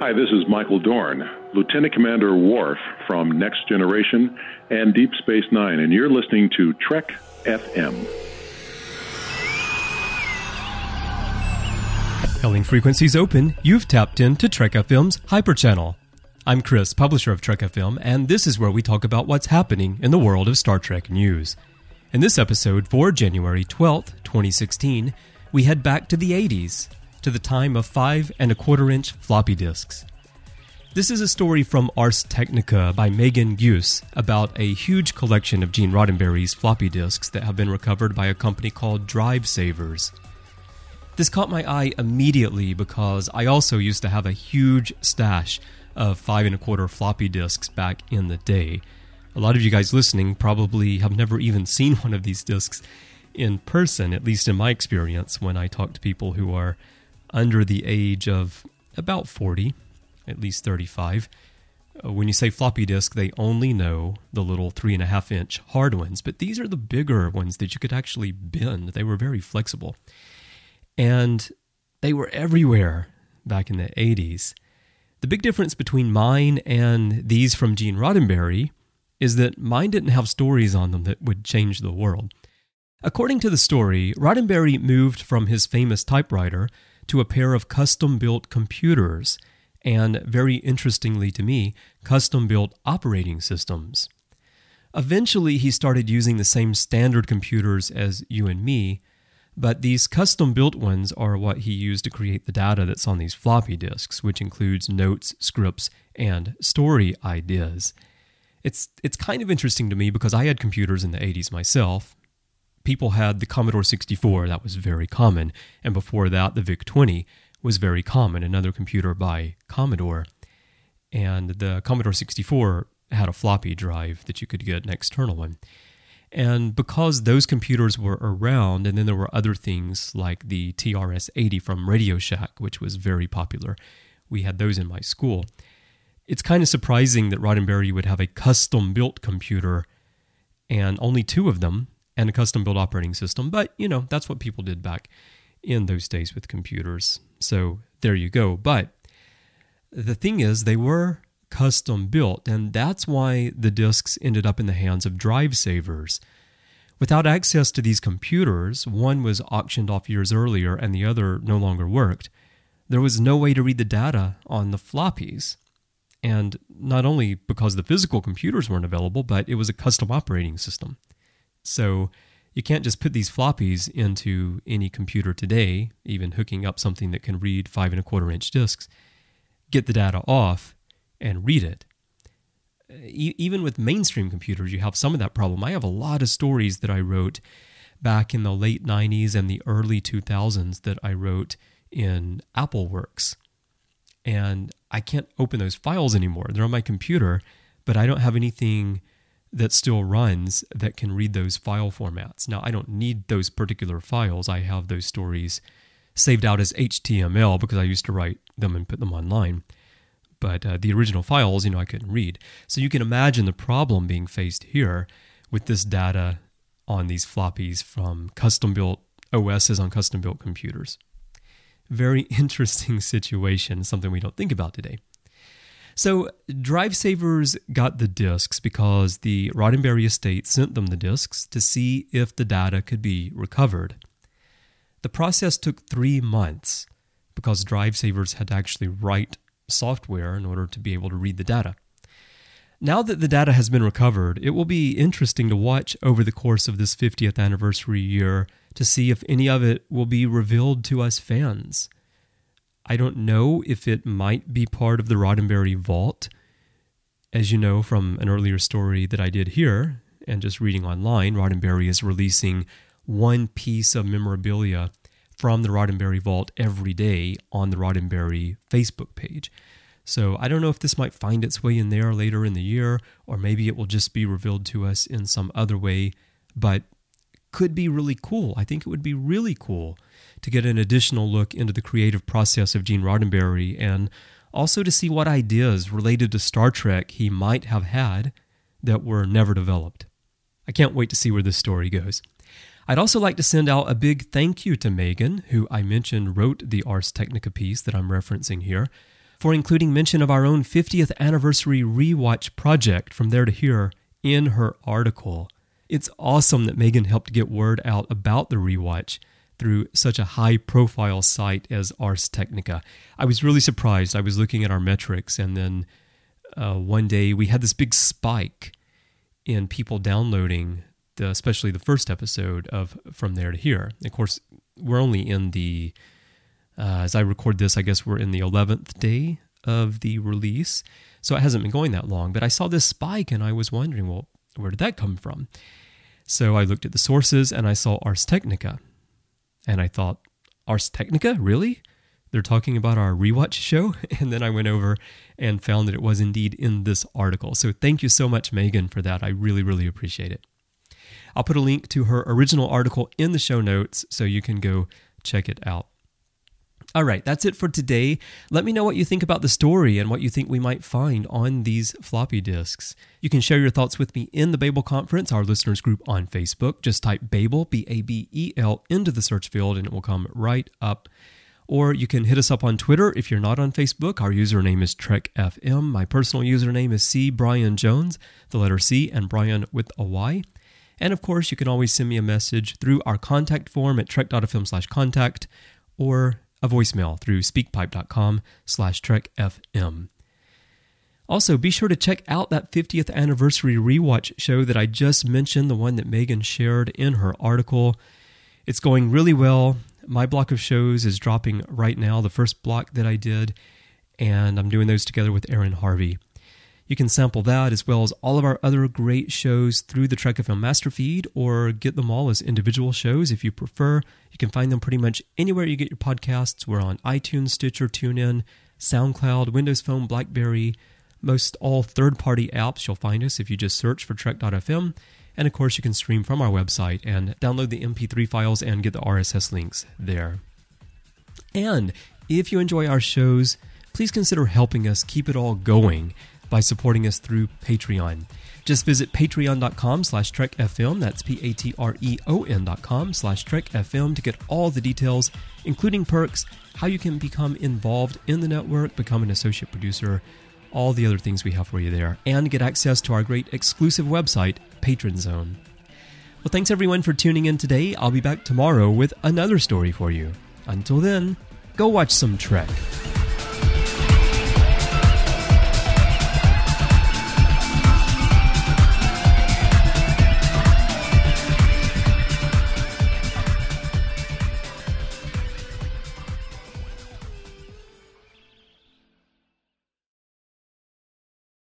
Hi, this is Michael Dorn, Lieutenant Commander Worf from Next Generation and Deep Space Nine, and you're listening to Trek FM. Hailing frequencies open, you've tapped into Trek FM's Hyper Channel. I'm Chris, publisher of Trek FM, and this is where we talk about what's happening in the world of Star Trek news. In this episode for January 12th, 2016, we head back to the 80s to the time of five and a quarter inch floppy disks. This is a story from Ars Technica by Megan Geuss about a huge collection of Gene Roddenberry's floppy disks that have been recovered by a company called DriveSavers. This caught my eye immediately because I also used to have a huge stash of five and a quarter floppy disks back in the day. A lot of you guys listening probably have never even seen one of these disks in person, at least in my experience, when I talk to people who are under the age of about 40, at least 35. Uh, when you say floppy disk, they only know the little three and a half inch hard ones, but these are the bigger ones that you could actually bend. They were very flexible. And they were everywhere back in the 80s. The big difference between mine and these from Gene Roddenberry is that mine didn't have stories on them that would change the world. According to the story, Roddenberry moved from his famous typewriter to a pair of custom built computers and, very interestingly to me, custom built operating systems. Eventually, he started using the same standard computers as you and me, but these custom built ones are what he used to create the data that's on these floppy disks, which includes notes, scripts, and story ideas. It's, it's kind of interesting to me because I had computers in the 80s myself, people had the Commodore 64, that was very common. And before that, the VIC 20 was very common, another computer by Commodore. And the Commodore 64 had a floppy drive that you could get an external one. And because those computers were around, and then there were other things like the TRS 80 from Radio Shack, which was very popular, we had those in my school. It's kind of surprising that Roddenberry would have a custom built computer and only two of them and a custom built operating system. But, you know, that's what people did back in those days with computers. So there you go. But the thing is, they were custom built, and that's why the disks ended up in the hands of DriveSavers. Without access to these computers, one was auctioned off years earlier and the other no longer worked. There was no way to read the data on the floppies. And not only because the physical computers weren't available, but it was a custom operating system. So you can't just put these floppies into any computer today, even hooking up something that can read five and a quarter inch disks, get the data off and read it. even with mainstream computers, you have some of that problem. I have a lot of stories that I wrote back in the late 90s and the early 2000s that I wrote in AppleWorks. And I can't open those files anymore. They're on my computer, but I don't have anything that still runs that can read those file formats. Now, I don't need those particular files. I have those stories saved out as HTML because I used to write them and put them online. But uh, the original files, you know, I couldn't read. So you can imagine the problem being faced here with this data on these floppies from custom built OSs on custom built computers. Very interesting situation, something we don't think about today. So, DriveSavers got the disks because the Roddenberry estate sent them the disks to see if the data could be recovered. The process took three months because DriveSavers had to actually write software in order to be able to read the data. Now that the data has been recovered, it will be interesting to watch over the course of this 50th anniversary year to see if any of it will be revealed to us fans. I don't know if it might be part of the Roddenberry vault. As you know from an earlier story that I did here, and just reading online, Roddenberry is releasing one piece of memorabilia from the Roddenberry vault every day on the Roddenberry Facebook page. So I don't know if this might find its way in there later in the year, or maybe it will just be revealed to us in some other way, but could be really cool. I think it would be really cool to get an additional look into the creative process of Gene Roddenberry and also to see what ideas related to Star Trek he might have had that were never developed. I can't wait to see where this story goes. I'd also like to send out a big thank you to Megan, who I mentioned wrote the Ars Technica piece that I'm referencing here, for including mention of our own 50th anniversary rewatch project from there to here in her article. It's awesome that Megan helped get word out about the rewatch through such a high profile site as Ars Technica. I was really surprised. I was looking at our metrics, and then uh, one day we had this big spike in people downloading, the, especially the first episode of From There to Here. Of course, we're only in the, uh, as I record this, I guess we're in the 11th day of the release. So it hasn't been going that long. But I saw this spike and I was wondering, well, where did that come from? So I looked at the sources and I saw Ars Technica. And I thought, Ars Technica? Really? They're talking about our rewatch show? And then I went over and found that it was indeed in this article. So thank you so much, Megan, for that. I really, really appreciate it. I'll put a link to her original article in the show notes so you can go check it out. All right, that's it for today. Let me know what you think about the story and what you think we might find on these floppy disks. You can share your thoughts with me in the Babel Conference, our listeners group on Facebook. Just type Babel, B A B E L, into the search field and it will come right up. Or you can hit us up on Twitter if you're not on Facebook. Our username is TrekFM. My personal username is C. Bryan Jones, the letter C, and Bryan with a Y. And of course, you can always send me a message through our contact form at trek.fm slash contact or a voicemail through speakpipe.com slash trekfm. Also, be sure to check out that 50th anniversary rewatch show that I just mentioned, the one that Megan shared in her article. It's going really well. My block of shows is dropping right now, the first block that I did, and I'm doing those together with Aaron Harvey. You can sample that as well as all of our other great shows through the Trek FM Master Feed or get them all as individual shows if you prefer. You can find them pretty much anywhere you get your podcasts. We're on iTunes, Stitcher, TuneIn, SoundCloud, Windows Phone, Blackberry, most all third party apps. You'll find us if you just search for Trek.fm. And of course, you can stream from our website and download the MP3 files and get the RSS links there. And if you enjoy our shows, please consider helping us keep it all going by supporting us through Patreon. Just visit patreon.com slash trekfm, that's P-A-T-R-E-O-N dot com slash trekfm to get all the details, including perks, how you can become involved in the network, become an associate producer, all the other things we have for you there, and get access to our great exclusive website, Patron Zone. Well, thanks everyone for tuning in today. I'll be back tomorrow with another story for you. Until then, go watch some Trek.